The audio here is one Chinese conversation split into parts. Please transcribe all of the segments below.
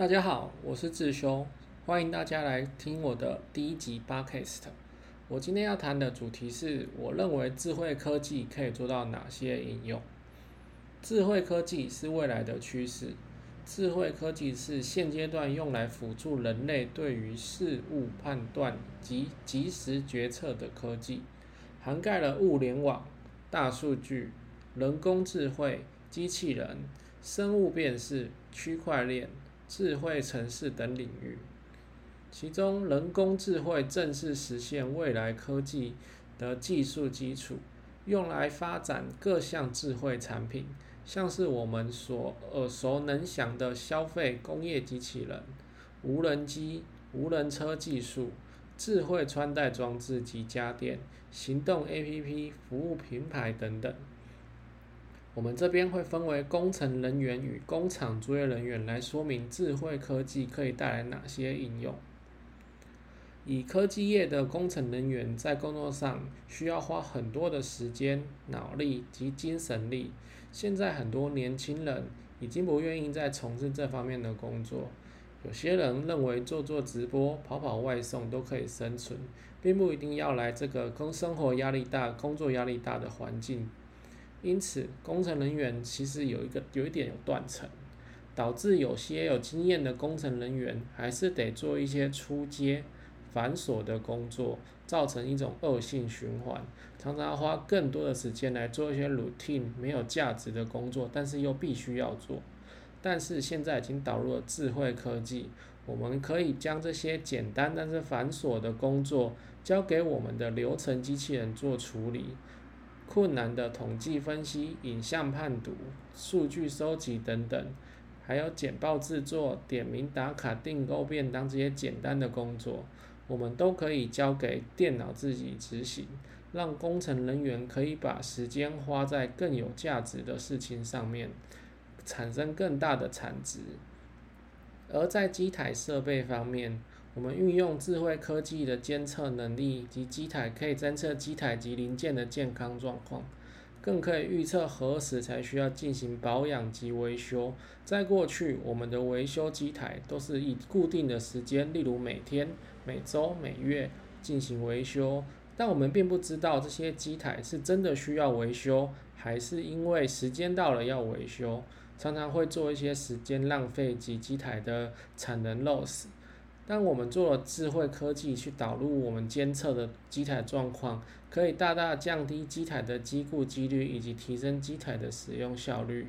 大家好，我是志修，欢迎大家来听我的第一集 Podcast。我今天要谈的主题是，我认为智慧科技可以做到哪些应用？智慧科技是未来的趋势，智慧科技是现阶段用来辅助人类对于事物判断及及时决策的科技，涵盖了物联网、大数据、人工智慧、机器人、生物辨识、区块链。智慧城市等领域，其中人工智慧正是实现未来科技的技术基础，用来发展各项智慧产品，像是我们所耳熟能详的消费工业机器人、无人机、无人车技术、智慧穿戴装置及家电、行动 APP、服务品牌等等。我们这边会分为工程人员与工厂作业人员来说明智慧科技可以带来哪些应用。以科技业的工程人员在工作上需要花很多的时间、脑力及精神力。现在很多年轻人已经不愿意再从事这方面的工作。有些人认为做做直播、跑跑外送都可以生存，并不一定要来这个工生活压力大、工作压力大的环境。因此，工程人员其实有一个有一点有断层，导致有些有经验的工程人员还是得做一些出阶繁琐的工作，造成一种恶性循环，常常花更多的时间来做一些 routine 没有价值的工作，但是又必须要做。但是现在已经导入了智慧科技，我们可以将这些简单但是繁琐的工作交给我们的流程机器人做处理。困难的统计分析、影像判读、数据收集等等，还有简报制作、点名打卡、订购便当这些简单的工作，我们都可以交给电脑自己执行，让工程人员可以把时间花在更有价值的事情上面，产生更大的产值。而在机台设备方面，我们运用智慧科技的监测能力及机台，可以侦测机台及零件的健康状况，更可以预测何时才需要进行保养及维修。在过去，我们的维修机台都是以固定的时间，例如每天、每周、每月进行维修，但我们并不知道这些机台是真的需要维修，还是因为时间到了要维修，常常会做一些时间浪费及机台的产能 loss。当我们做了智慧科技去导入我们监测的机台状况，可以大大降低机台的机故几率，以及提升机台的使用效率。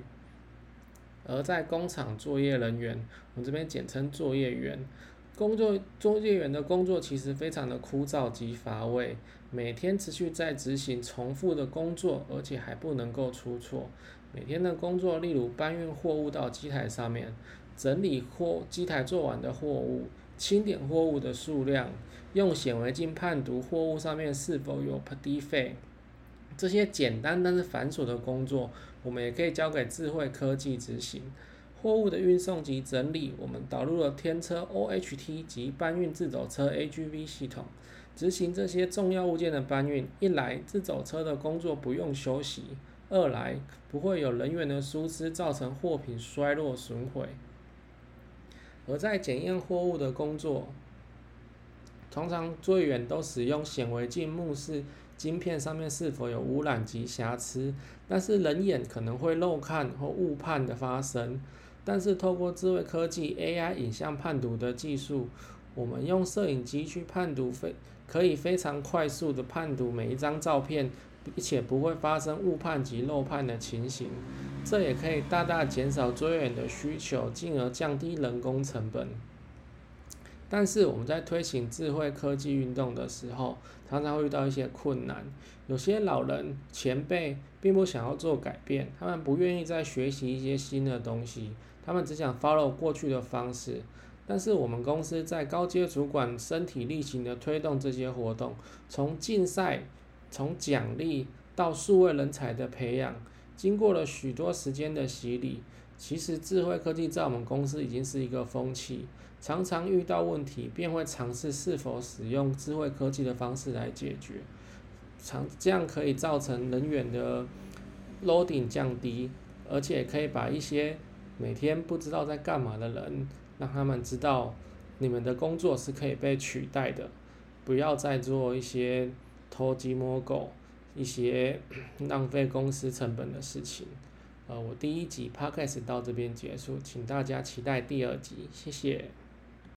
而在工厂作业人员，我们这边简称作业员，工作作业员的工作其实非常的枯燥及乏味，每天持续在执行重复的工作，而且还不能够出错。每天的工作，例如搬运货物到机台上面，整理货机台做完的货物。清点货物的数量，用显微镜判读货物上面是否有 defect，这些简单但是繁琐的工作，我们也可以交给智慧科技执行。货物的运送及整理，我们导入了天车 OHT 及搬运自走车 AGV 系统，执行这些重要物件的搬运。一来，自走车的工作不用休息；二来，不会有人员的疏失，造成货品衰落损毁。而在检验货物的工作，通常最远都使用显微镜目视晶片上面是否有污染及瑕疵，但是人眼可能会漏看或误判的发生。但是透过智慧科技 AI 影像判读的技术，我们用摄影机去判读非可以非常快速的判读每一张照片，且不会发生误判及漏判的情形。这也可以大大减少追远的需求，进而降低人工成本。但是我们在推行智慧科技运动的时候，常常会遇到一些困难。有些老人前辈并不想要做改变，他们不愿意再学习一些新的东西，他们只想 follow 过去的方式。但是我们公司在高阶主管身体力行的推动这些活动，从竞赛、从奖励到数位人才的培养。经过了许多时间的洗礼，其实智慧科技在我们公司已经是一个风气。常常遇到问题，便会尝试是否使用智慧科技的方式来解决。常这样可以造成人员的 loading 降低，而且可以把一些每天不知道在干嘛的人，让他们知道你们的工作是可以被取代的，不要再做一些偷鸡摸狗、一些 浪费公司成本的事情。呃，我第一集 podcast 到这边结束，请大家期待第二集，谢谢。